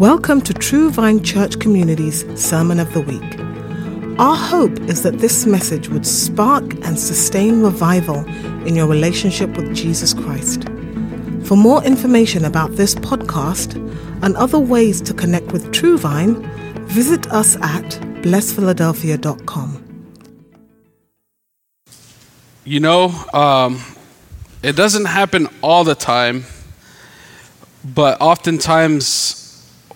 Welcome to True Vine Church Community's Sermon of the Week. Our hope is that this message would spark and sustain revival in your relationship with Jesus Christ. For more information about this podcast and other ways to connect with True Vine, visit us at blessphiladelphia.com. You know, um, it doesn't happen all the time, but oftentimes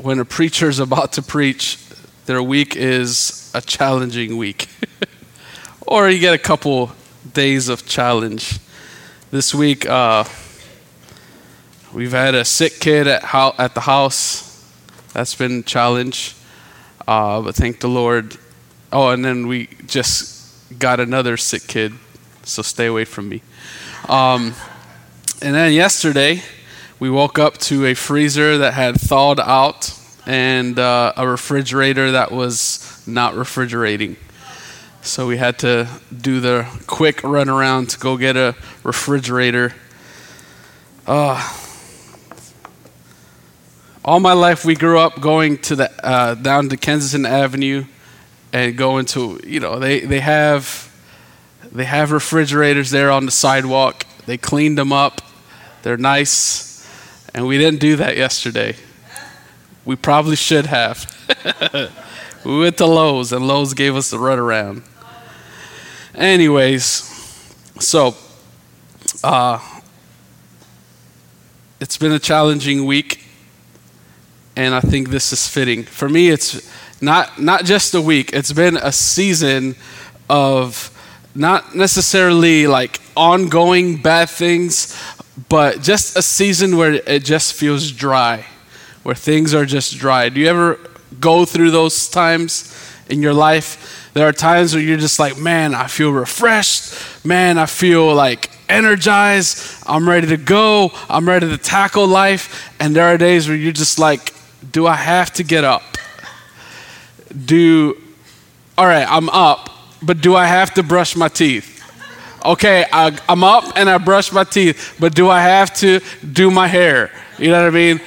when a preacher is about to preach, their week is a challenging week. or you get a couple days of challenge. This week, uh, we've had a sick kid at, ho- at the house. That's been a challenge. Uh, but thank the Lord. Oh, and then we just got another sick kid, so stay away from me. Um, and then yesterday, we woke up to a freezer that had thawed out and uh, a refrigerator that was not refrigerating. So we had to do the quick run around to go get a refrigerator. Uh, all my life, we grew up going to the uh, down to Kensington Avenue and going to you know they, they have they have refrigerators there on the sidewalk. They cleaned them up. They're nice, and we didn't do that yesterday. We probably should have. we went to Lowe's, and Lowe's gave us the runaround. Anyways, so uh, it's been a challenging week, and I think this is fitting. For me, it's not not just a week. It's been a season of not necessarily like ongoing bad things, but just a season where it just feels dry where things are just dry. Do you ever go through those times in your life? There are times where you're just like, man, I feel refreshed. Man, I feel like energized. I'm ready to go. I'm ready to tackle life. And there are days where you're just like, do I have to get up? Do, all right, I'm up, but do I have to brush my teeth? Okay, I, am up and I brush my teeth, but do I have to do my hair? You know what I mean?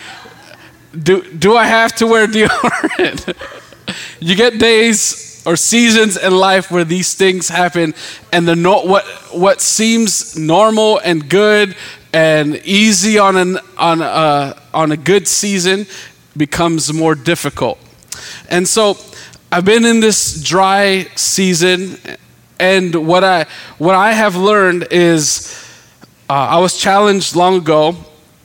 do, do I have to wear deodorant? you get days or seasons in life where these things happen, and the no, what, what seems normal and good and easy on, an, on, a, on a good season becomes more difficult. And so I've been in this dry season, and what I, what I have learned is uh, I was challenged long ago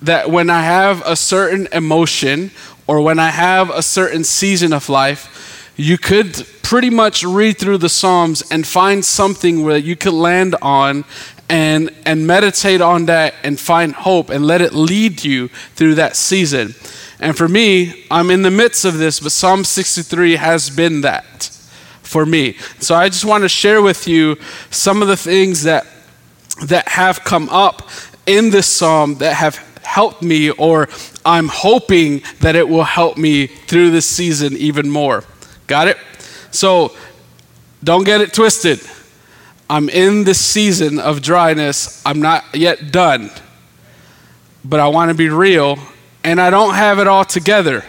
that when I have a certain emotion or when I have a certain season of life, you could pretty much read through the Psalms and find something where you could land on and, and meditate on that and find hope and let it lead you through that season. And for me, I'm in the midst of this, but Psalm 63 has been that for me. So I just want to share with you some of the things that that have come up in this psalm that have helped me, or I'm hoping that it will help me through this season even more. Got it? So don't get it twisted. I'm in this season of dryness. I'm not yet done. But I want to be real, and I don't have it all together.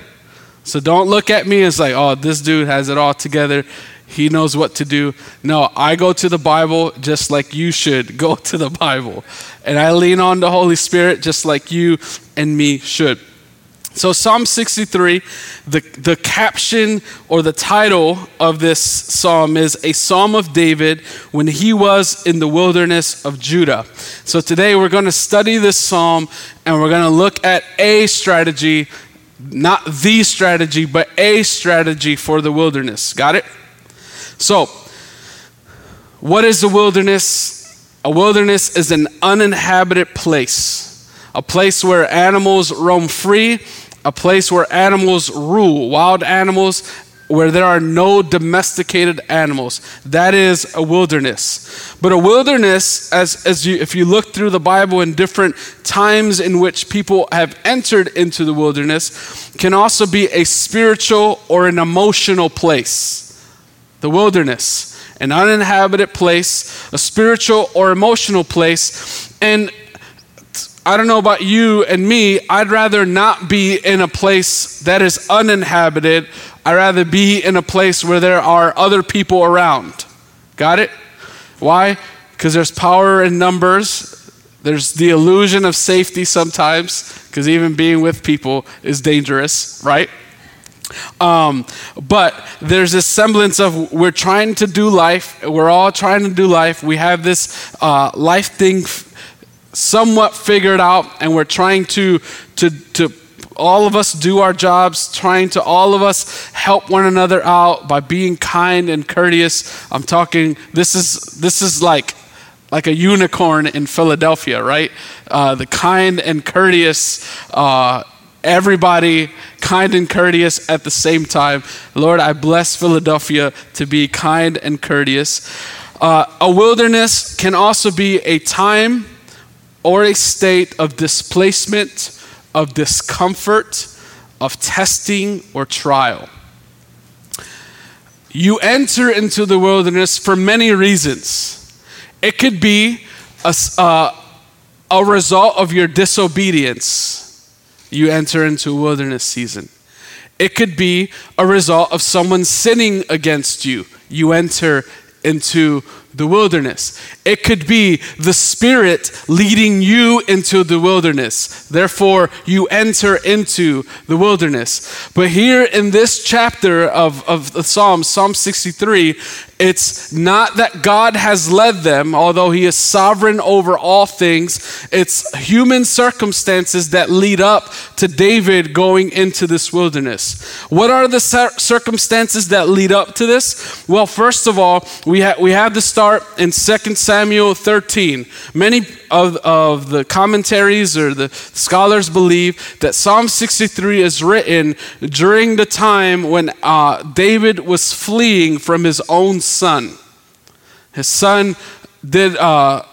So don't look at me as like, oh, this dude has it all together. He knows what to do. No, I go to the Bible just like you should go to the Bible. And I lean on the Holy Spirit just like you and me should. So, Psalm 63, the, the caption or the title of this psalm is A Psalm of David when he was in the wilderness of Judah. So, today we're going to study this psalm and we're going to look at a strategy, not the strategy, but a strategy for the wilderness. Got it? So, what is the wilderness? A wilderness is an uninhabited place, a place where animals roam free, a place where animals rule, wild animals, where there are no domesticated animals. That is a wilderness. But a wilderness, as, as you, if you look through the Bible in different times in which people have entered into the wilderness, can also be a spiritual or an emotional place the wilderness, an uninhabited place, a spiritual or emotional place. And I don't know about you and me, I'd rather not be in a place that is uninhabited. I'd rather be in a place where there are other people around. Got it? Why? Because there's power in numbers. There's the illusion of safety sometimes, because even being with people is dangerous, right? Um, but there's this semblance of we're trying to do life. We're all trying to do life. We have this uh, life thing somewhat figured out, and we're trying to to to all of us do our jobs, trying to all of us help one another out by being kind and courteous. I'm talking. This is this is like like a unicorn in Philadelphia, right? Uh, the kind and courteous. Uh, everybody kind and courteous at the same time. Lord, I bless Philadelphia to be kind and courteous. Uh, a wilderness can also be a time or a state of displacement, of discomfort, of testing or trial. You enter into the wilderness for many reasons. It could be a, uh, a result of your disobedience. You enter into wilderness season. It could be a result of someone sinning against you. You enter into the wilderness. It could be the Spirit leading you into the wilderness. Therefore, you enter into the wilderness. But here in this chapter of, of the Psalm, Psalm 63, it's not that God has led them, although He is sovereign over all things. It's human circumstances that lead up to David going into this wilderness. What are the circumstances that lead up to this? Well, first of all, we, ha- we have the start in 2 Samuel 13. Many of, of the commentaries or the scholars believe that Psalm 63 is written during the time when uh, David was fleeing from his own son. His son did uh,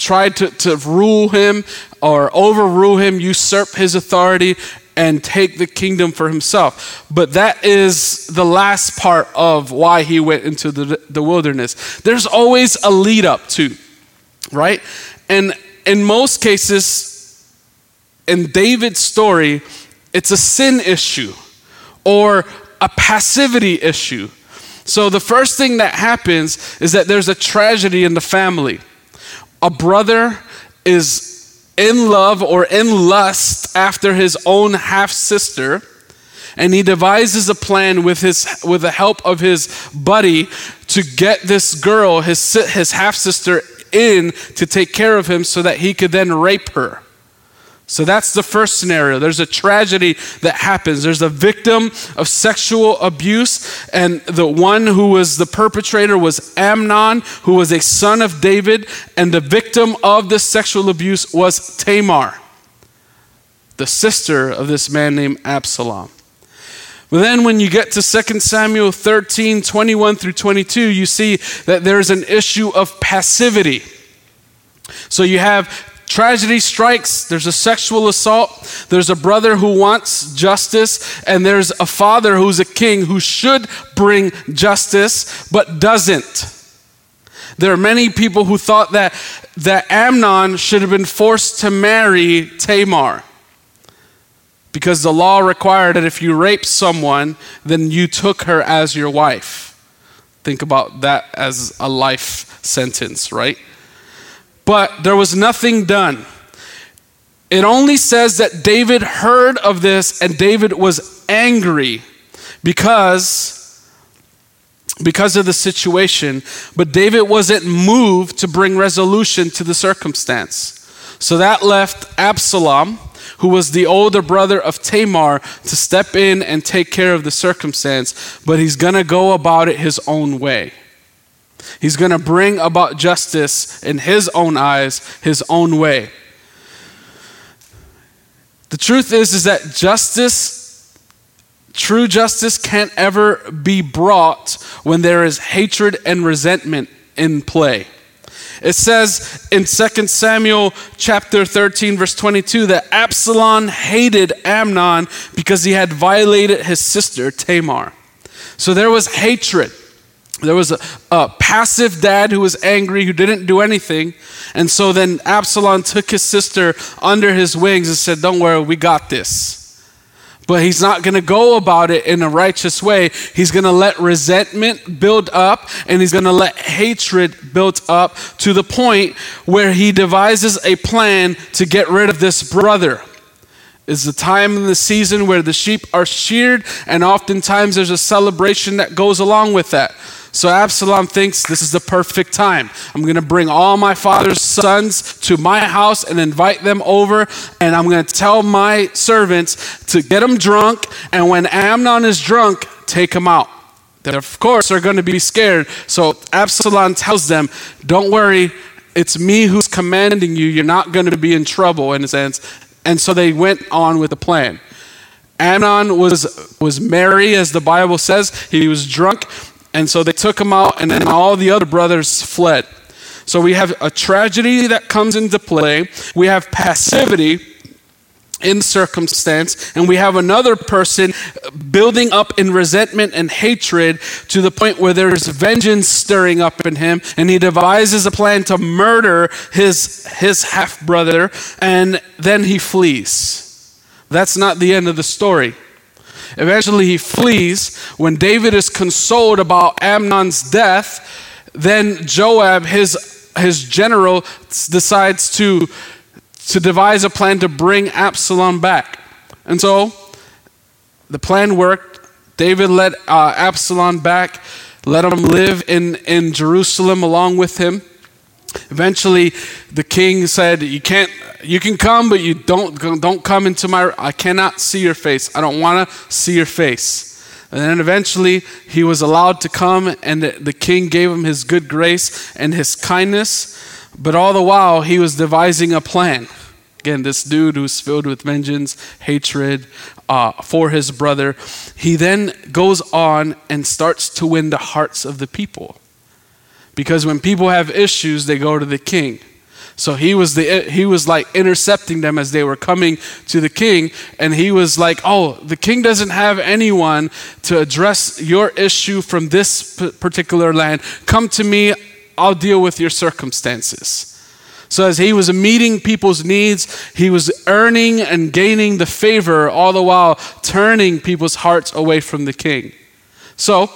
tried to, to rule him or overrule him, usurp his authority, and take the kingdom for himself. But that is the last part of why he went into the, the wilderness. There's always a lead up to, right? And in most cases, in David's story, it's a sin issue or a passivity issue. So the first thing that happens is that there's a tragedy in the family. A brother is in love or in lust after his own half sister and he devises a plan with his with the help of his buddy to get this girl his his half sister in to take care of him so that he could then rape her. So that's the first scenario. There's a tragedy that happens. There's a victim of sexual abuse, and the one who was the perpetrator was Amnon, who was a son of David, and the victim of this sexual abuse was Tamar, the sister of this man named Absalom. But then when you get to 2 Samuel 13, 21 through 22, you see that there's an issue of passivity. So you have tragedy strikes, there's a sexual assault, there's a brother who wants justice, and there's a father who's a king who should bring justice but doesn't. There are many people who thought that, that Amnon should have been forced to marry Tamar because the law required that if you raped someone, then you took her as your wife. Think about that as a life sentence, right? But there was nothing done. It only says that David heard of this and David was angry because because of the situation, but David wasn't moved to bring resolution to the circumstance. So that left Absalom who was the older brother of Tamar, to step in and take care of the circumstance, but he's going to go about it his own way. He's going to bring about justice in his own eyes, his own way. The truth is is that justice true justice can't ever be brought when there is hatred and resentment in play. It says in 2 Samuel chapter 13 verse 22 that Absalom hated Amnon because he had violated his sister Tamar. So there was hatred. There was a, a, passive dad who was angry, who didn't do anything. And so then Absalom took his sister under his wings and said, Don't worry, we got this. But he's not going to go about it in a righteous way. He's going to let resentment build up and he's going to let hatred build up to the point where he devises a plan to get rid of this brother is the time in the season where the sheep are sheared, and oftentimes there's a celebration that goes along with that. So Absalom thinks this is the perfect time. I'm going to bring all my father's sons to my house and invite them over, and I'm going to tell my servants to get them drunk, and when Amnon is drunk, take him out. They, of course, are going to be scared. So Absalom tells them, Don't worry, it's me who's commanding you. You're not going to be in trouble, in a sense. And so they went on with the plan. Amnon was, was merry, as the Bible says. He was drunk, and so they took him out, and then all the other brothers fled. So we have a tragedy that comes into play. We have passivity in circumstance, and we have another person building up in resentment and hatred to the point where there's vengeance stirring up in him, and he devises a plan to murder his, his half brother, and then he flees. That's not the end of the story. Eventually, he flees. When David is consoled about Amnon's death, then Joab, his, his general, decides to, to devise a plan to bring Absalom back. And so the plan worked. David let uh, Absalom back, let him live in, in Jerusalem along with him. Eventually, the king said, "You can't. You can come, but you don't don't come into my. I cannot see your face. I don't want to see your face." And then eventually, he was allowed to come, and the, the king gave him his good grace and his kindness. But all the while, he was devising a plan. Again, this dude who's filled with vengeance, hatred uh, for his brother, he then goes on and starts to win the hearts of the people. Because when people have issues, they go to the king. So he was the he was like intercepting them as they were coming to the king and he was like, "Oh, the king doesn't have anyone to address your issue from this particular land. Come to me, I'll deal with your circumstances." So, as he was meeting people's needs, he was earning and gaining the favor, all the while turning people's hearts away from the king. So,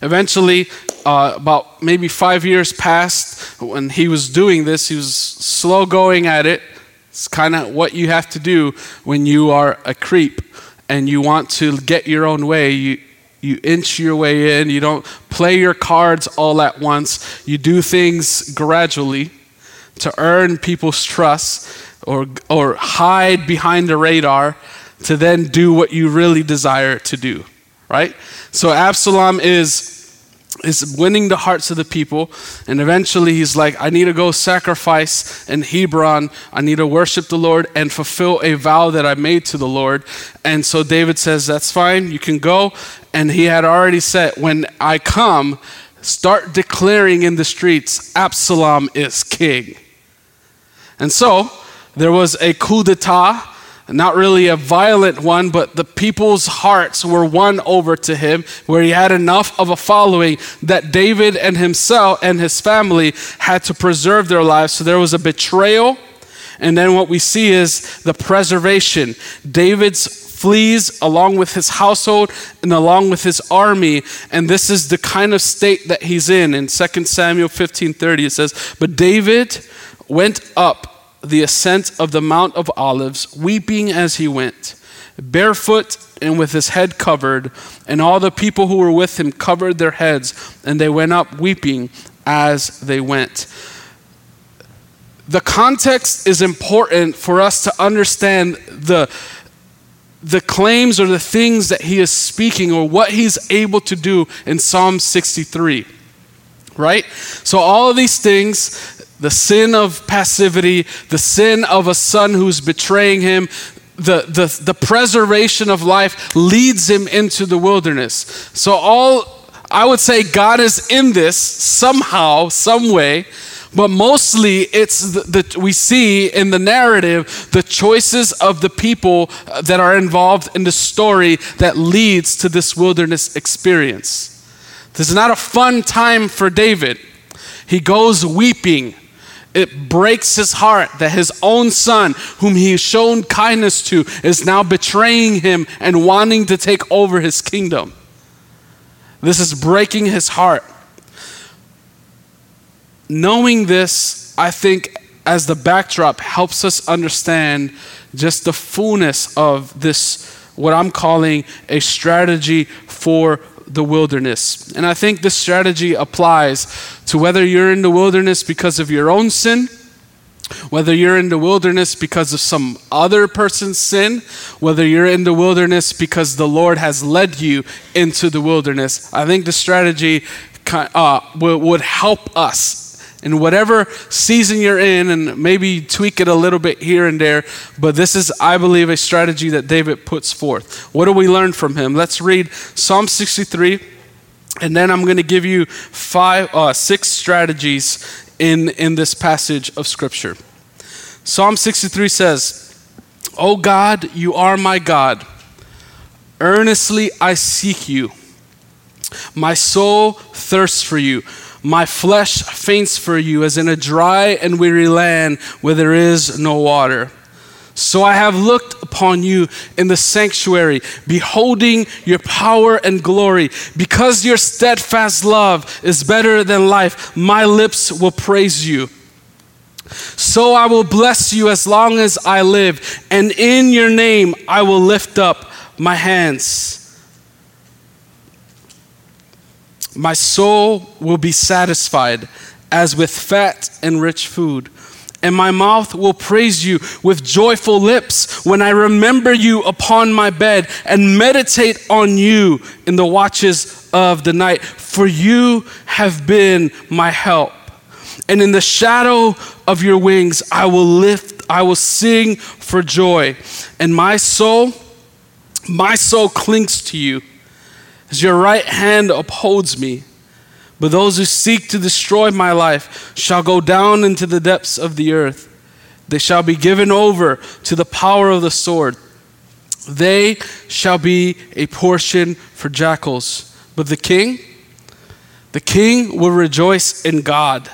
Eventually, uh, about maybe five years passed when he was doing this. He was slow going at it. It's kind of what you have to do when you are a creep and you want to get your own way. You, you inch your way in. You don't play your cards all at once. You do things gradually to earn people's trust or, or hide behind the radar to then do what you really desire to do, right? So Absalom is is winning the hearts of the people and eventually he's like I need to go sacrifice in Hebron. I need to worship the Lord and fulfill a vow that I made to the Lord. And so David says that's fine. You can go and he had already said when I come start declaring in the streets Absalom is king. And so there was a coup d'etat not really a violent one, but the people's hearts were won over to him, where he had enough of a following that David and himself and his family had to preserve their lives. So there was a betrayal. And then what we see is the preservation. David's flees along with his household and along with his army and this is the kind of state that he's in in 2 samuel 15.30 it says but david went up the ascent of the Mount of Olives, weeping as he went, barefoot and with his head covered. And all the people who were with him covered their heads, and they went up weeping as they went. The context is important for us to understand the, the claims or the things that he is speaking or what he's able to do in Psalm 63 right? So, all of these things the sin of passivity, the sin of a son who's betraying him, the, the, the preservation of life leads him into the wilderness. So, all I would say God is in this somehow, some way, but mostly it's that we see in the narrative the choices of the people that are involved in the story that leads to this wilderness experience. This is not a fun time for David. He goes weeping. It breaks his heart that his own son, whom he has shown kindness to, is now betraying him and wanting to take over his kingdom. This is breaking his heart. Knowing this, I think, as the backdrop, helps us understand just the fullness of this, what I'm calling a strategy for the wilderness. And I think this strategy applies to whether you're in the wilderness because of your own sin, whether you're in the wilderness because of some other person's sin, whether you're in the wilderness because the Lord has led you into the wilderness. I think the strategy uh, would help us in whatever season you're in and maybe tweak it a little bit here and there. But this is, I believe, a strategy that David puts forth. What do we learn from him? Let's read Psalm 63, and then I'm going to give you five, uh, six strategies in, in this passage of Scripture. Psalm 63 says, O God, you are my God. Earnestly I seek you. My soul thirsts for you. My flesh faints for you as in a dry and weary land where there is no water. So I have looked upon you in the sanctuary, beholding your power and glory. Because your steadfast love is better than life, my lips will praise you. So I will bless you as long as I live, and in your name I will lift up my hands. My soul will be satisfied as with fat and rich food. And my mouth will praise you with joyful lips when I remember you upon my bed and meditate on you in the watches of the night. For you have been my help. And in the shadow of your wings, I will lift, I will sing for joy. And my soul, my soul clings to you as your right hand upholds me. But those who seek to destroy my life shall go down into the depths of the earth. They shall be given over to the power of the sword. They shall be a portion for jackals. But the king, the king will rejoice in God,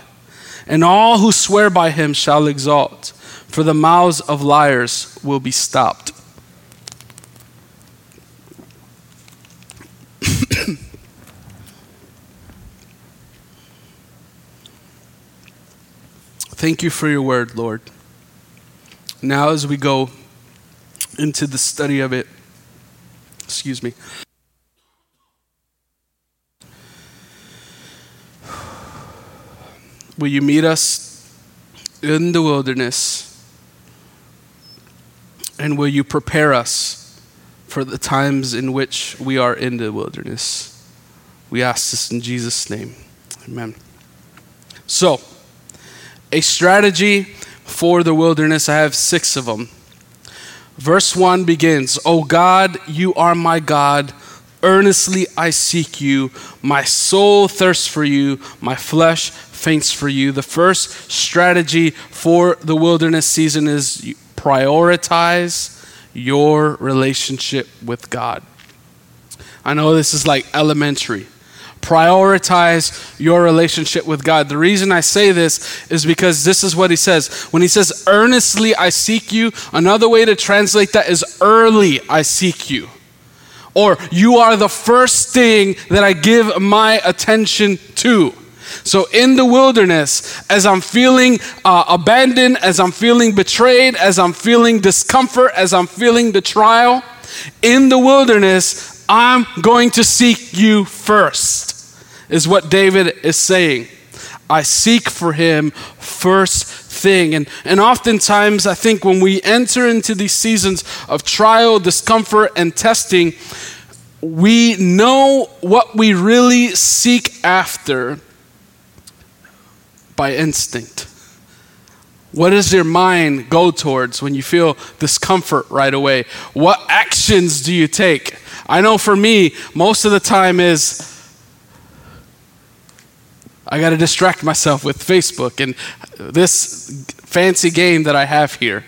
and all who swear by him shall exalt, for the mouths of liars will be stopped. Thank you for your word, Lord. Now, as we go into the study of it, excuse me. Will you meet us in the wilderness? And will you prepare us for the times in which we are in the wilderness? We ask this in Jesus' name. Amen. So, a strategy for the wilderness. I have six of them. Verse 1 begins O God, you are my God. Earnestly I seek you. My soul thirsts for you. My flesh faints for you. The first strategy for the wilderness season is prioritize your relationship with God. I know this is like elementary prioritize your relationship with God. The reason I say this is because this is what he says. When he says, earnestly I seek you, another way to translate that is early I seek you. Or you are the first thing that I give my attention to. So, in the wilderness, as I'm feeling uh, abandoned, as I'm feeling betrayed, as I'm feeling discomfort, as I'm feeling the trial, in the wilderness, I'm going to seek you first is what David is saying. I seek for him first thing. And, and oftentimes, I think when we enter into these seasons of trial, discomfort, and testing, we know what we really seek after by instinct. What does your mind go towards when you feel discomfort right away? What actions do you take? I know for me, most of the time is I got to distract myself with Facebook and this fancy game that I have here.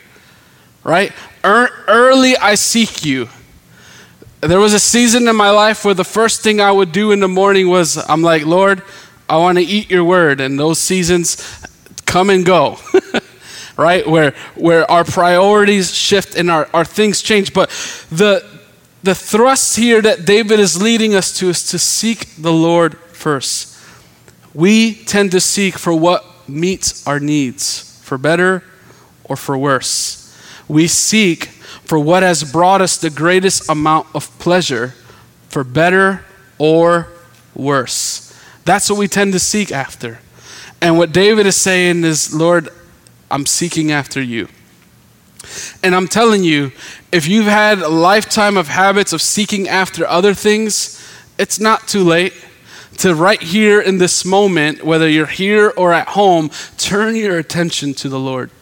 Right? early I seek you. There was a season in my life where the first thing I would do in the morning was, I'm like, Lord, I want to eat your word. And those seasons come and go, right? Where, where our priorities shift and our, our things change. But the, the thrust here that David is leading us to is to seek the Lord first. We tend to seek for what meets our needs, for better or for worse. We seek for what has brought us the greatest amount of pleasure, for better or worse. That's what we tend to seek after. And what David is saying is, Lord, I'm seeking after you. And I'm telling you, if you've had a lifetime of habits of seeking after other things, it's not too late to right here in this moment, whether you're here or at home, turn your attention to the Lord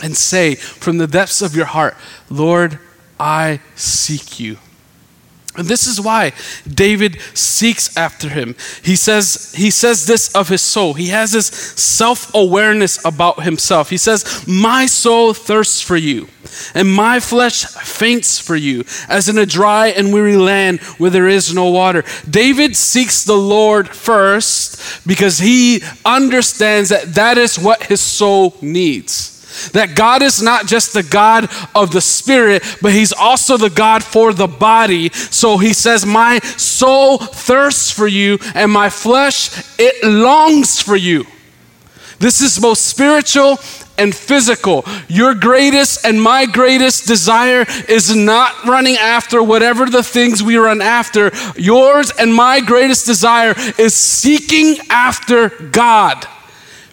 and say from the depths of your heart, Lord, I seek you. And this is why David seeks after him. He says, he says this of his soul. He has this self awareness about himself. He says, My soul thirsts for you, and my flesh faints for you, as in a dry and weary land where there is no water. David seeks the Lord first because he understands that that is what his soul needs. That God is not just the God of the spirit, but He's also the God for the body. So He says, My soul thirsts for you, and my flesh, it longs for you. This is both spiritual and physical. Your greatest and my greatest desire is not running after whatever the things we run after. Yours and my greatest desire is seeking after God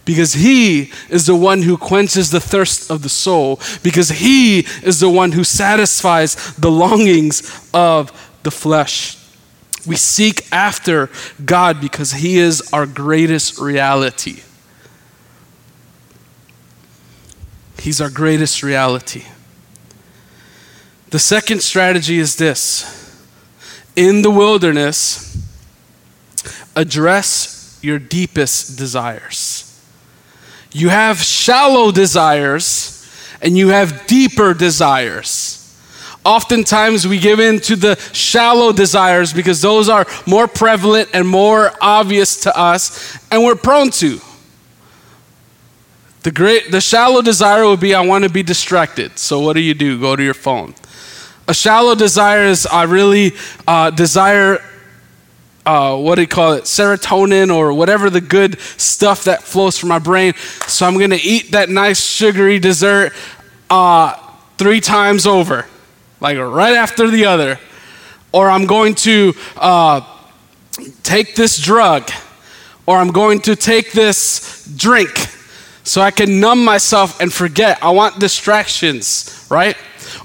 because he is the one who quenches the thirst of the soul, because he is the one who satisfies the longings of the flesh. We seek after God because he is our greatest reality. He's our greatest reality. The second strategy is this in the wilderness, address your deepest desires. You have shallow desires and you have deeper desires. Oftentimes we give in to the shallow desires because those are more prevalent and more obvious to us, and we're prone to. The, great, the shallow desire would be I want to be distracted. So, what do you do? Go to your phone. A shallow desire is I really uh, desire uh, what do you call it, serotonin or whatever the good stuff that flows from my brain. So I'm going to eat that nice sugary dessert uh, three times over, like right after the other. Or I'm going to uh, take this drug, or I'm going to take this drink so I can numb myself and forget. I want distractions, right?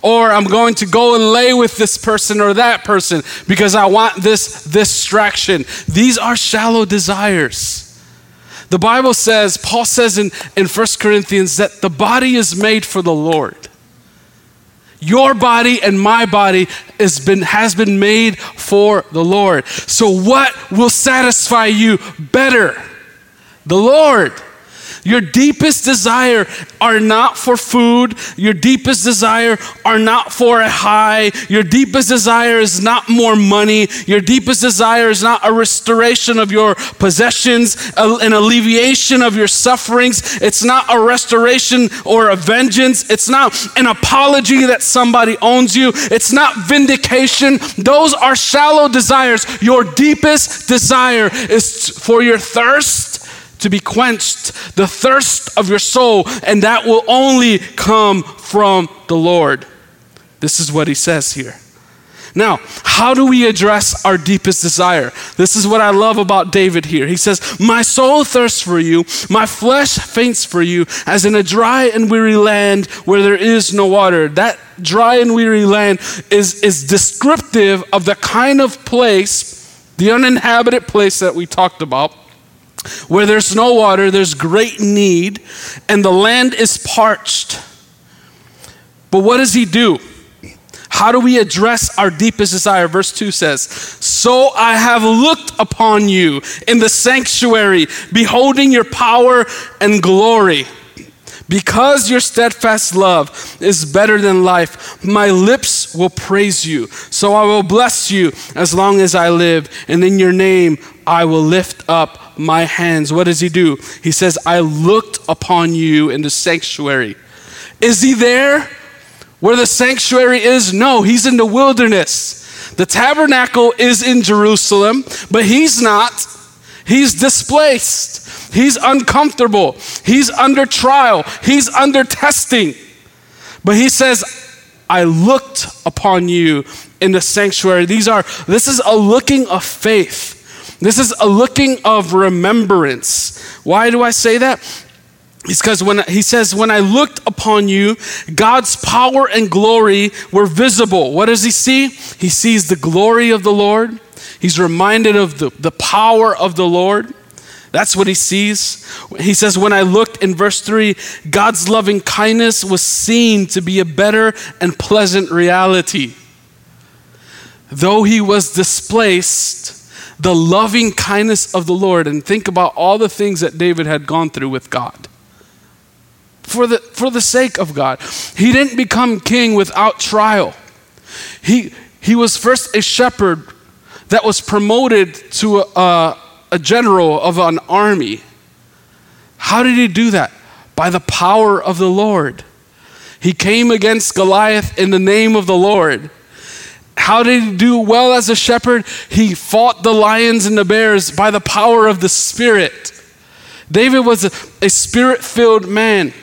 Or I'm going to go and lay with this person or that person because I want this distraction. These are shallow desires. The Bible says, Paul says in, in 1 Corinthians, that the body is made for the Lord. Your body and my body has been, has been made for the Lord. So, what will satisfy you better? The Lord. Your deepest desire are not for food. Your deepest desire are not for a high. Your deepest desire is not more money. Your deepest desire is not a restoration of your possessions, an alleviation of your sufferings. It's not a restoration or a vengeance. It's not an apology that somebody owns you. It's not vindication. Those are shallow desires. Your deepest desire is for your thirst to be quenched, the thirst of your soul, and that will only come from the Lord. This is what he says here. Now, how do we address our deepest desire? This is what I love about David here. He says, My soul thirsts for you, my flesh faints for you, as in a dry and weary land where there is no water. That dry and weary land is, is descriptive of the kind of place, the uninhabited place that we talked about where there's no water, there's great need, and the land is parched. But what does he do? How do we address our deepest desire? Verse 2 says, So I have looked upon you in the sanctuary, beholding your power and glory. Because your steadfast love is better than life, my lips will praise you. So I will bless you as long as I live, and in your name I will lift up my hands. What does he do? He says, I looked upon you in the sanctuary. Is he there where the sanctuary is? No, he's in the wilderness. The tabernacle is in Jerusalem, but he's not. He's displaced. He's uncomfortable. He's under trial. He's under testing. But he says, I looked upon you in the sanctuary. These are, this is a looking of faith. This is a looking of remembrance. Why do I say that? It's because when he says, When I looked upon you, God's power and glory were visible. What does he see? He sees the glory of the Lord. He's reminded of the, the power of the Lord. That's what he sees. He says, When I looked in verse 3, God's loving kindness was seen to be a better and pleasant reality. Though he was displaced, the loving kindness of the Lord, and think about all the things that David had gone through with God. For the, for the sake of God, he didn't become king without trial. He, he was first a shepherd that was promoted to a, a general of an army. How did he do that? By the power of the Lord. He came against Goliath in the name of the Lord. How did he do well as a shepherd? He fought the lions and the bears by the power of the Spirit. David was a, a spirit filled man.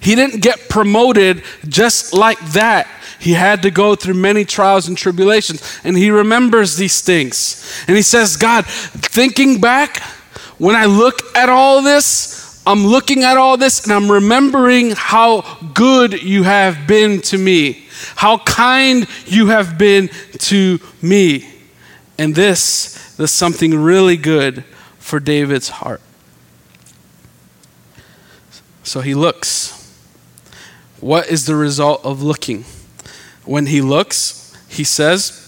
He didn't get promoted just like that. He had to go through many trials and tribulations, and he remembers these things. And he says, God, thinking back, when I look at all this, I'm looking at all this and I'm remembering how good you have been to me, how kind you have been to me. And this is something really good for David's heart. So he looks. What is the result of looking? When he looks, he says,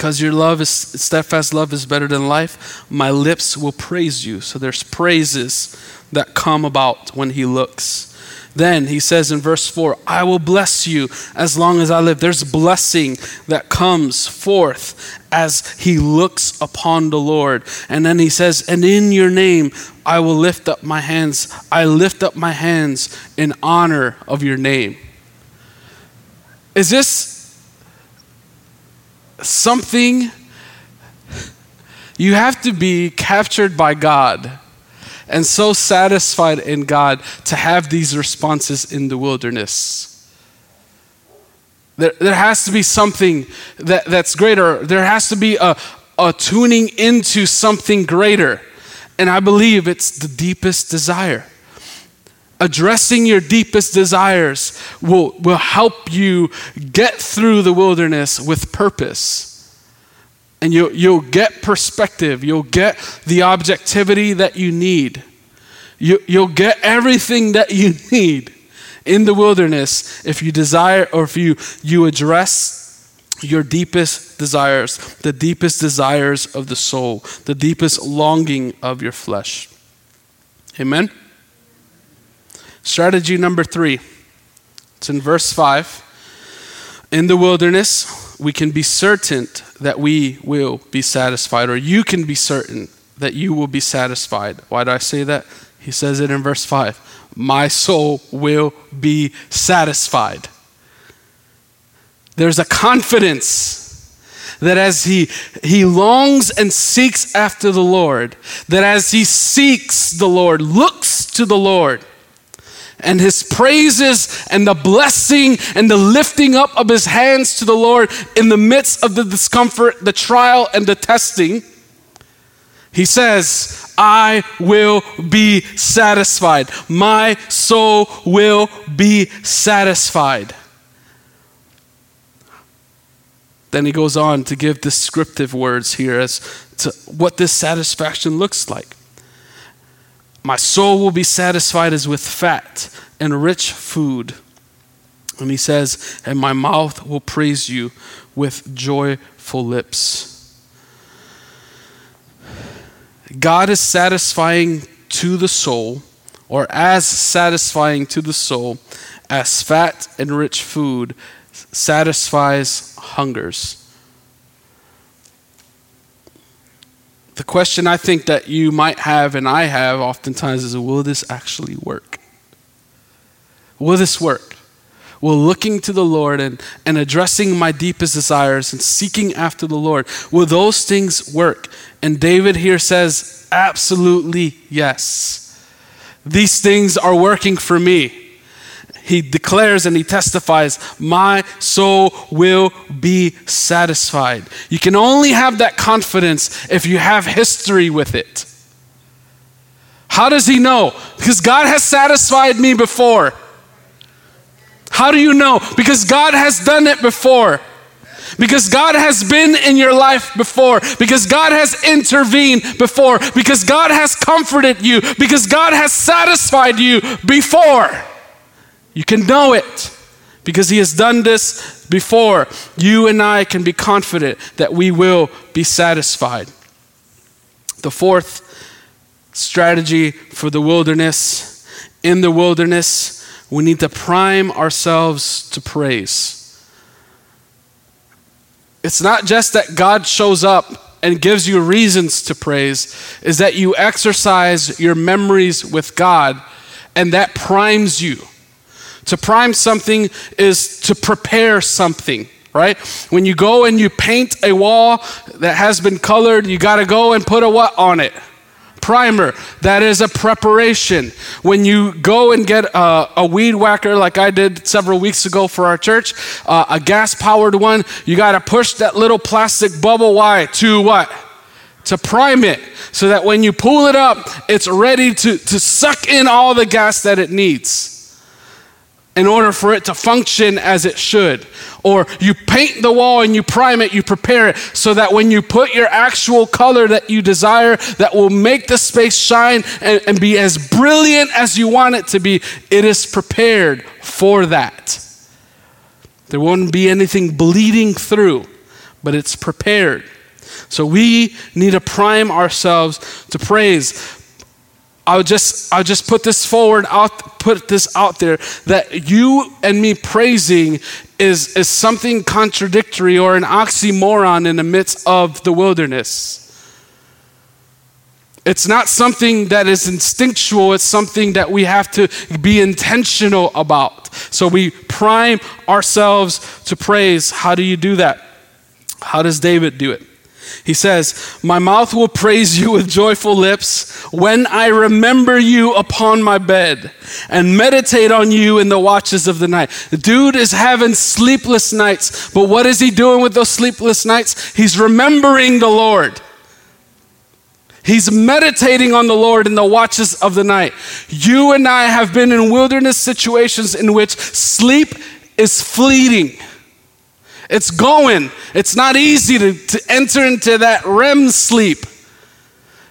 Because your love is steadfast love is better than life, my lips will praise you. So there's praises that come about when he looks. Then he says in verse 4, I will bless you as long as I live. There's blessing that comes forth as he looks upon the Lord. And then he says, And in your name I will lift up my hands. I lift up my hands in honor of your name. Is this something you have to be captured by God? and so satisfied in God to have these responses in the wilderness. There, there has to be something that, that's greater. There has to be a, a tuning into something greater. And I believe it's the deepest desire. Addressing your deepest desires will, will help you get through the wilderness with purpose. And you'll, you'll get perspective, you'll get the objectivity that you need. You, you'll get everything that you need in the wilderness if you desire or if you, you address your deepest desires, the deepest desires of the soul, the deepest longing of your flesh. Amen? Strategy number three. It's in verse 5. In the wilderness, we can be certain that we will be satisfied, or you can be certain that you will be satisfied. Why do I say that? He says it in verse 5 My soul will be satisfied. There's a confidence that as he, he longs and seeks after the Lord, that as he seeks the Lord, looks to the Lord, and his praises and the blessing and the lifting up of his hands to the Lord in the midst of the discomfort, the trial, and the testing, he says, I will be satisfied. My soul will be satisfied. Then he goes on to give descriptive words here as to what this satisfaction looks like. My soul will be satisfied as with fat and rich food. And he says, And my mouth will praise you with joyful lips. God is satisfying to the soul or as satisfying to the soul as fat and rich food satisfies hungers. The question I think that you might have and I have oftentimes is will this actually work? Will this work? Will looking to the Lord and, and addressing my deepest desires and seeking after the Lord, will those things work? And David here says, absolutely yes. These things are working for me. He declares and he testifies, My soul will be satisfied. You can only have that confidence if you have history with it. How does he know? Because God has satisfied me before. How do you know? Because God has done it before. Because God has been in your life before. Because God has intervened before. Because God has comforted you. Because God has satisfied you before. You can know it because He has done this before. You and I can be confident that we will be satisfied. The fourth strategy for the wilderness in the wilderness, we need to prime ourselves to praise. It's not just that God shows up and gives you reasons to praise, is that you exercise your memories with God and that primes you. To prime something is to prepare something, right? When you go and you paint a wall that has been colored, you got to go and put a what on it? primer. That is a preparation. When you go and get a, a weed whacker, like I did several weeks ago for our church, uh, a gas powered one, you got to push that little plastic bubble wire to what? To prime it so that when you pull it up, it's ready to, to suck in all the gas that it needs in order for it to function as it should. Or you paint the wall and you prime it, you prepare it so that when you put your actual color that you desire that will make the space shine and, and be as brilliant as you want it to be, it is prepared for that. There won't be anything bleeding through, but it's prepared. So we need to prime ourselves to praise. I'll just I'll just put this forward out put this out there that you and me praising is is something contradictory or an oxymoron in the midst of the wilderness. It's not something that is instinctual, it's something that we have to be intentional about. So we prime ourselves to praise. How do you do that? How does David do it? He says, My mouth will praise you with joyful lips when I remember you upon my bed and meditate on you in the watches of the night. The dude is having sleepless nights, but what is he doing with those sleepless nights? He's remembering the Lord. He's meditating on the Lord in the watches of the night. You and I have been in wilderness situations in which sleep is fleeting. It's going. It's not easy to, to enter into that REM sleep.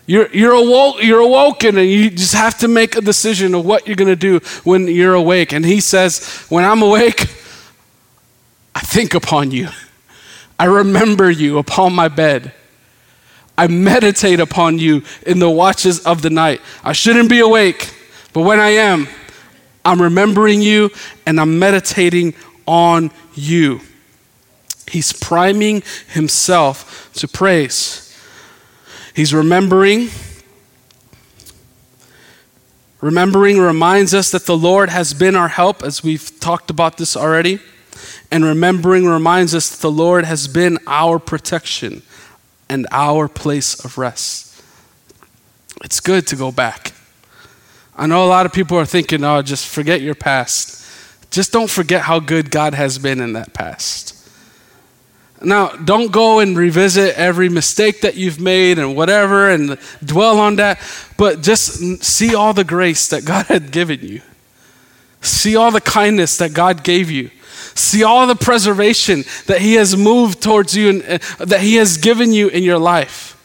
You're, you're, awoke, you're awoken and you just have to make a decision of what you're going to do when you're awake. And he says, When I'm awake, I think upon you. I remember you upon my bed. I meditate upon you in the watches of the night. I shouldn't be awake, but when I am, I'm remembering you and I'm meditating on you. He's priming himself to praise. He's remembering. Remembering reminds us that the Lord has been our help, as we've talked about this already. And remembering reminds us that the Lord has been our protection and our place of rest. It's good to go back. I know a lot of people are thinking, oh, just forget your past. Just don't forget how good God has been in that past. Now, don't go and revisit every mistake that you've made and whatever and dwell on that, but just see all the grace that God had given you. See all the kindness that God gave you. See all the preservation that He has moved towards you and uh, that He has given you in your life.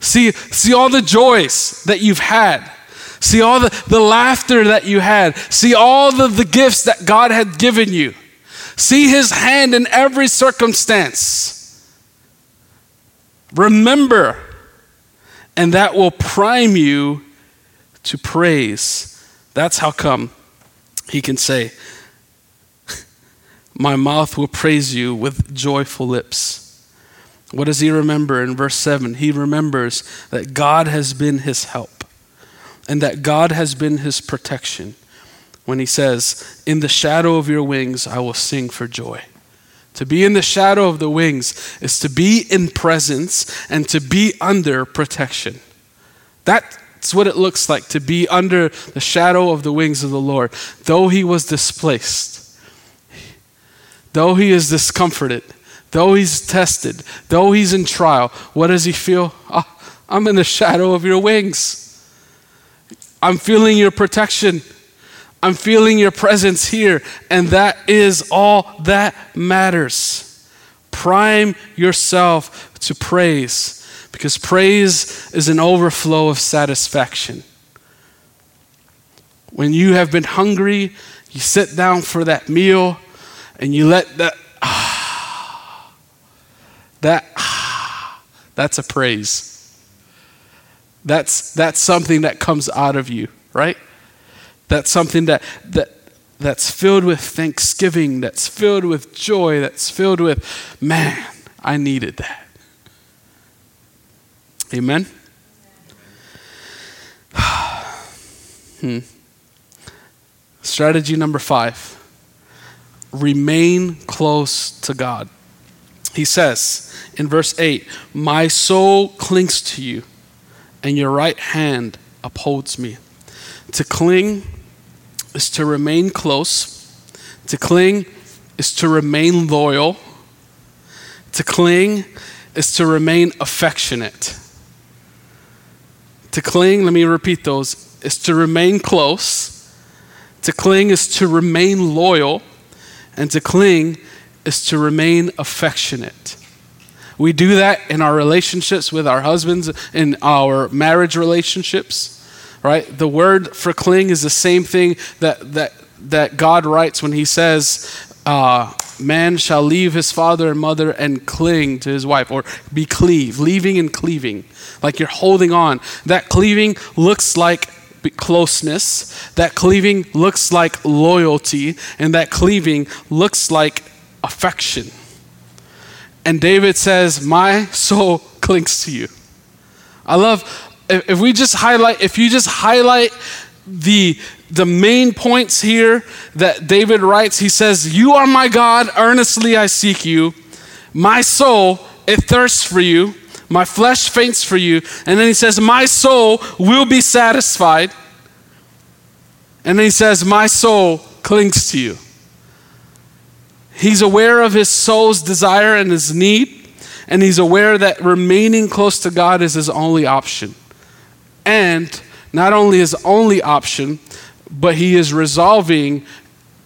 See, see all the joys that you've had. See all the, the laughter that you had. See all the, the gifts that God had given you. See his hand in every circumstance. Remember, and that will prime you to praise That's how come he can say, My mouth will praise you with joyful lips. What does he remember in verse 7? He remembers that God has been his help and that God has been his protection when he says, In the shadow of your wings I will sing for joy. To be in the shadow of the wings is to be in presence and to be under protection. That's what it looks like to be under the shadow of the wings of the Lord. Though he was displaced, though he is discomforted, though he's tested, though he's in trial, what does he feel? Oh, I'm in the shadow of your wings. I'm feeling your protection. I'm feeling your presence here, and that is all that matters. Prime yourself to praise because praise is an overflow of satisfaction. When you have been hungry, you sit down for that meal and you let that, that, that's a praise. That's, that's something that comes out of you, right? That's something that, that, that's filled with thanksgiving, that's filled with joy, that's filled with, man, I needed that. Amen? hmm. Strategy number five remain close to God. He says in verse 8, My soul clings to you, and your right hand upholds me. To cling is to remain close. To cling is to remain loyal. To cling is to remain affectionate. To cling, let me repeat those, is to remain close. To cling is to remain loyal. And to cling is to remain affectionate. We do that in our relationships with our husbands, in our marriage relationships right? The word for cling is the same thing that, that, that God writes when he says, uh, man shall leave his father and mother and cling to his wife, or be cleave, leaving and cleaving. Like you're holding on. That cleaving looks like closeness, that cleaving looks like loyalty, and that cleaving looks like affection. And David says, My soul clings to you. I love if we just highlight, if you just highlight the the main points here that David writes, he says, "You are my God; earnestly I seek you. My soul it thirsts for you. My flesh faints for you." And then he says, "My soul will be satisfied." And then he says, "My soul clings to you." He's aware of his soul's desire and his need, and he's aware that remaining close to God is his only option and not only his only option, but he is resolving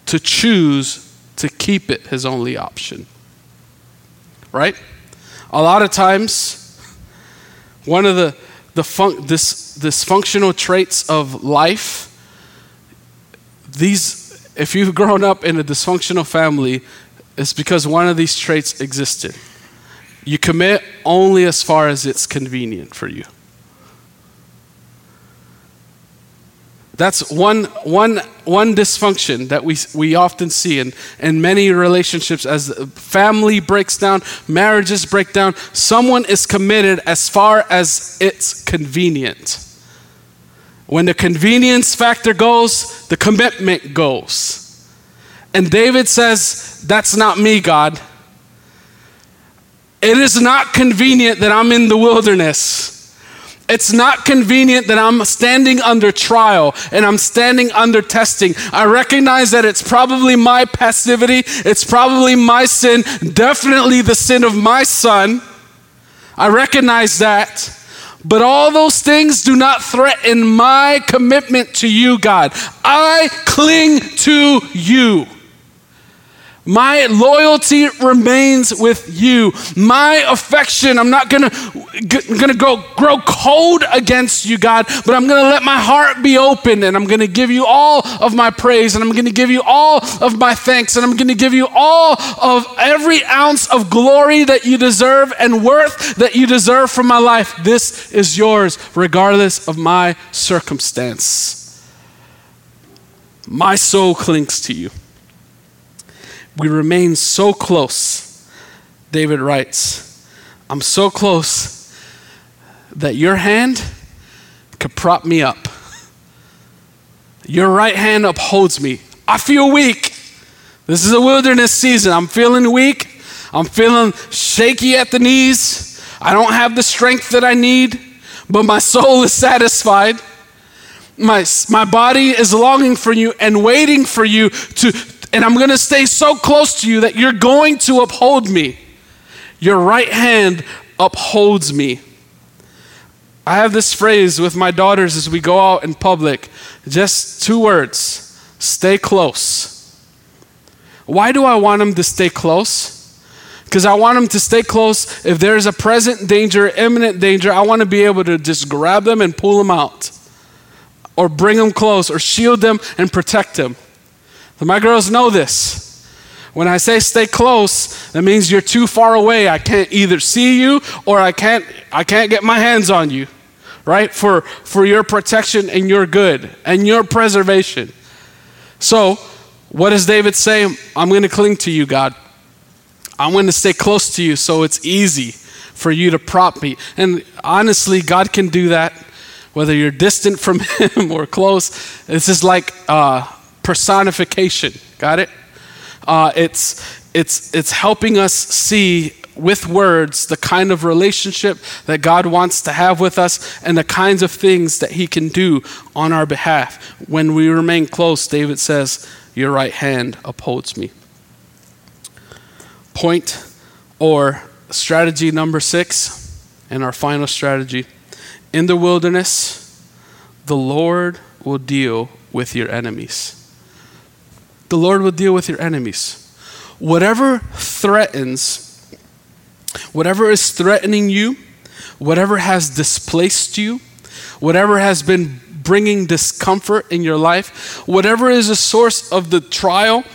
to choose to keep it his only option. Right? A lot of times, one of the, the fun- this, dysfunctional traits of life, these, if you've grown up in a dysfunctional family, it's because one of these traits existed. You commit only as far as it's convenient for you. That's one, one, one dysfunction that we, we often see in, in many relationships as family breaks down, marriages break down. Someone is committed as far as it's convenient. When the convenience factor goes, the commitment goes. And David says, That's not me, God. It is not convenient that I'm in the wilderness. It's not convenient that I'm standing under trial and I'm standing under testing. I recognize that it's probably my passivity, it's probably my sin, definitely the sin of my son. I recognize that. But all those things do not threaten my commitment to you, God. I cling to you. My loyalty remains with you. My affection, I'm not gonna, gonna go grow cold against you, God, but I'm gonna let my heart be open and I'm gonna give you all of my praise and I'm gonna give you all of my thanks and I'm gonna give you all of every ounce of glory that you deserve and worth that you deserve from my life. This is yours, regardless of my circumstance. My soul clings to you. We remain so close, David writes. I'm so close that your hand could prop me up. Your right hand upholds me. I feel weak. This is a wilderness season. I'm feeling weak. I'm feeling shaky at the knees. I don't have the strength that I need, but my soul is satisfied. My, my body is longing for you and waiting for you to, and I'm going to stay so close to you that you're going to uphold me. Your right hand upholds me. I have this phrase with my daughters as we go out in public just two words stay close. Why do I want them to stay close? Because I want them to stay close. If there's a present danger, imminent danger, I want to be able to just grab them and pull them out, or bring them close, or shield them and protect them. My girls know this. When I say stay close, that means you're too far away. I can't either see you or I can't I can't get my hands on you. Right? For for your protection and your good and your preservation. So, what does David say? I'm going to cling to you, God. I'm going to stay close to you so it's easy for you to prop me. And honestly, God can do that whether you're distant from Him or close. This is like uh, personification. Got it? Uh, it's, it's, it's helping us see with words the kind of relationship that God wants to have with us and the kinds of things that He can do on our behalf. When we remain close, David says, Your right hand upholds me. Point or strategy number six, and our final strategy. In the wilderness, the Lord will deal with your enemies. The Lord will deal with your enemies. Whatever threatens, whatever is threatening you, whatever has displaced you, whatever has been bringing discomfort in your life, whatever is a source of the trial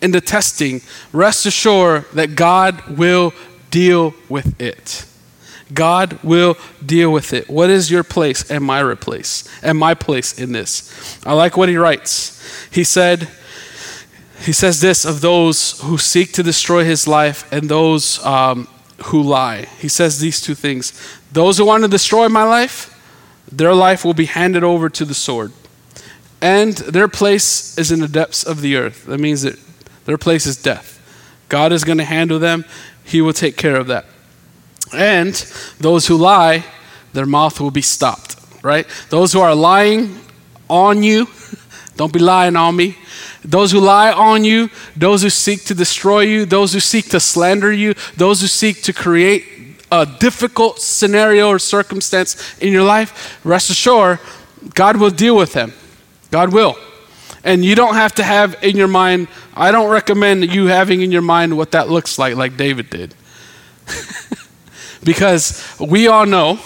and the testing, rest assured that God will deal with it. God will deal with it. What is your place and my place and my place in this? I like what he writes. He said, he says this of those who seek to destroy his life and those um, who lie. He says these two things. Those who want to destroy my life, their life will be handed over to the sword. And their place is in the depths of the earth. That means that their place is death. God is going to handle them, He will take care of that. And those who lie, their mouth will be stopped, right? Those who are lying on you, don't be lying on me. Those who lie on you, those who seek to destroy you, those who seek to slander you, those who seek to create a difficult scenario or circumstance in your life, rest assured, God will deal with them. God will. And you don't have to have in your mind, I don't recommend you having in your mind what that looks like, like David did. because we all know,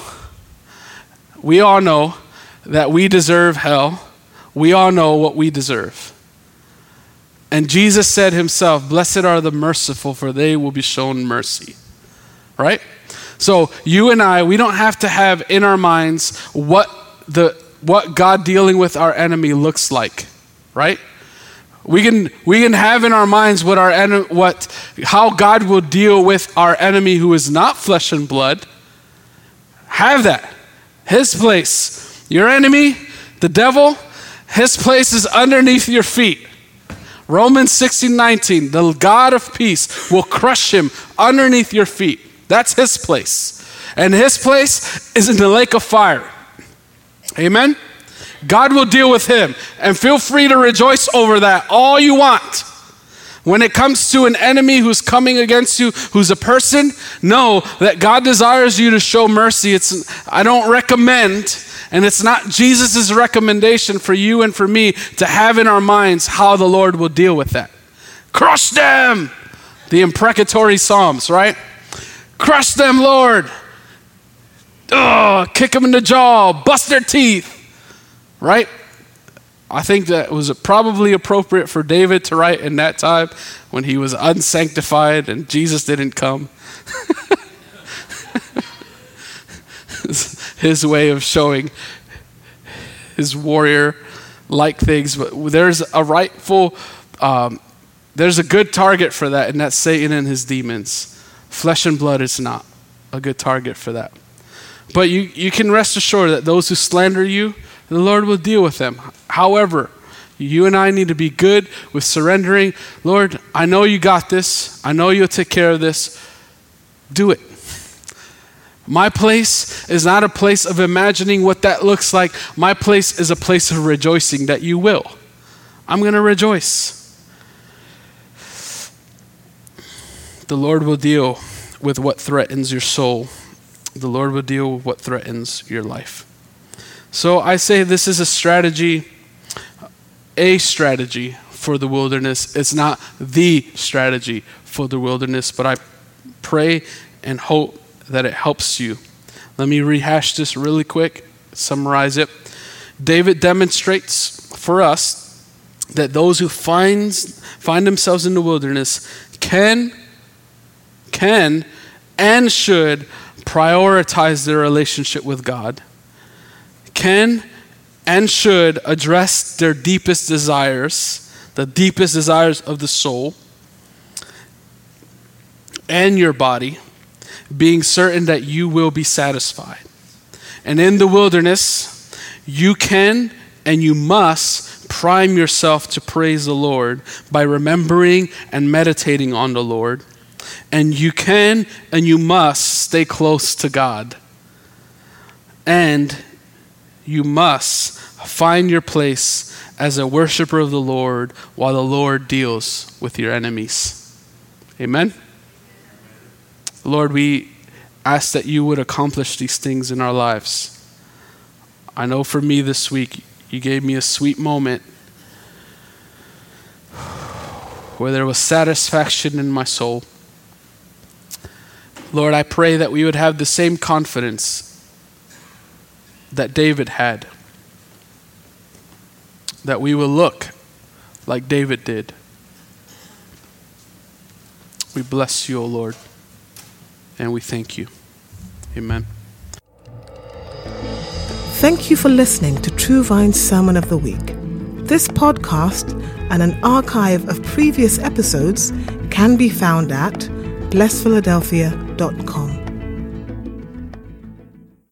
we all know that we deserve hell. We all know what we deserve. And Jesus said himself, Blessed are the merciful, for they will be shown mercy. Right? So you and I, we don't have to have in our minds what the what God dealing with our enemy looks like, right? We can we can have in our minds what our en- what how God will deal with our enemy who is not flesh and blood. Have that. His place. Your enemy, the devil, his place is underneath your feet. Romans 16, 19, the God of peace will crush him underneath your feet. That's his place. And his place is in the lake of fire. Amen? God will deal with him. And feel free to rejoice over that all you want. When it comes to an enemy who's coming against you, who's a person, know that God desires you to show mercy. It's, I don't recommend, and it's not Jesus' recommendation for you and for me to have in our minds how the Lord will deal with that. Crush them! The imprecatory Psalms, right? Crush them, Lord. Ugh, kick them in the jaw, bust their teeth. Right? I think that was probably appropriate for David to write in that time when he was unsanctified and Jesus didn't come. his way of showing his warrior like things, but there's a rightful, um, there's a good target for that, and that's Satan and his demons. Flesh and blood is not a good target for that. But you, you can rest assured that those who slander you, the Lord will deal with them. However, you and I need to be good with surrendering. Lord, I know you got this. I know you'll take care of this. Do it. My place is not a place of imagining what that looks like. My place is a place of rejoicing that you will. I'm going to rejoice. The Lord will deal with what threatens your soul. The Lord will deal with what threatens your life. So I say this is a strategy, a strategy for the wilderness. It's not the strategy for the wilderness, but I pray and hope that it helps you. Let me rehash this really quick, summarize it. David demonstrates for us that those who finds, find themselves in the wilderness can, can, and should prioritize their relationship with God, can and should address their deepest desires, the deepest desires of the soul and your body, being certain that you will be satisfied. And in the wilderness, you can and you must prime yourself to praise the Lord by remembering and meditating on the Lord and you can and you must stay close to God. And you must find your place as a worshiper of the Lord while the Lord deals with your enemies. Amen? Lord, we ask that you would accomplish these things in our lives. I know for me this week, you gave me a sweet moment where there was satisfaction in my soul. Lord, I pray that we would have the same confidence that David had, that we will look like David did. We bless you, O Lord, and we thank you. Amen. Thank you for listening to True Vine's Sermon of the Week. This podcast and an archive of previous episodes can be found at blessphiladelphia.com.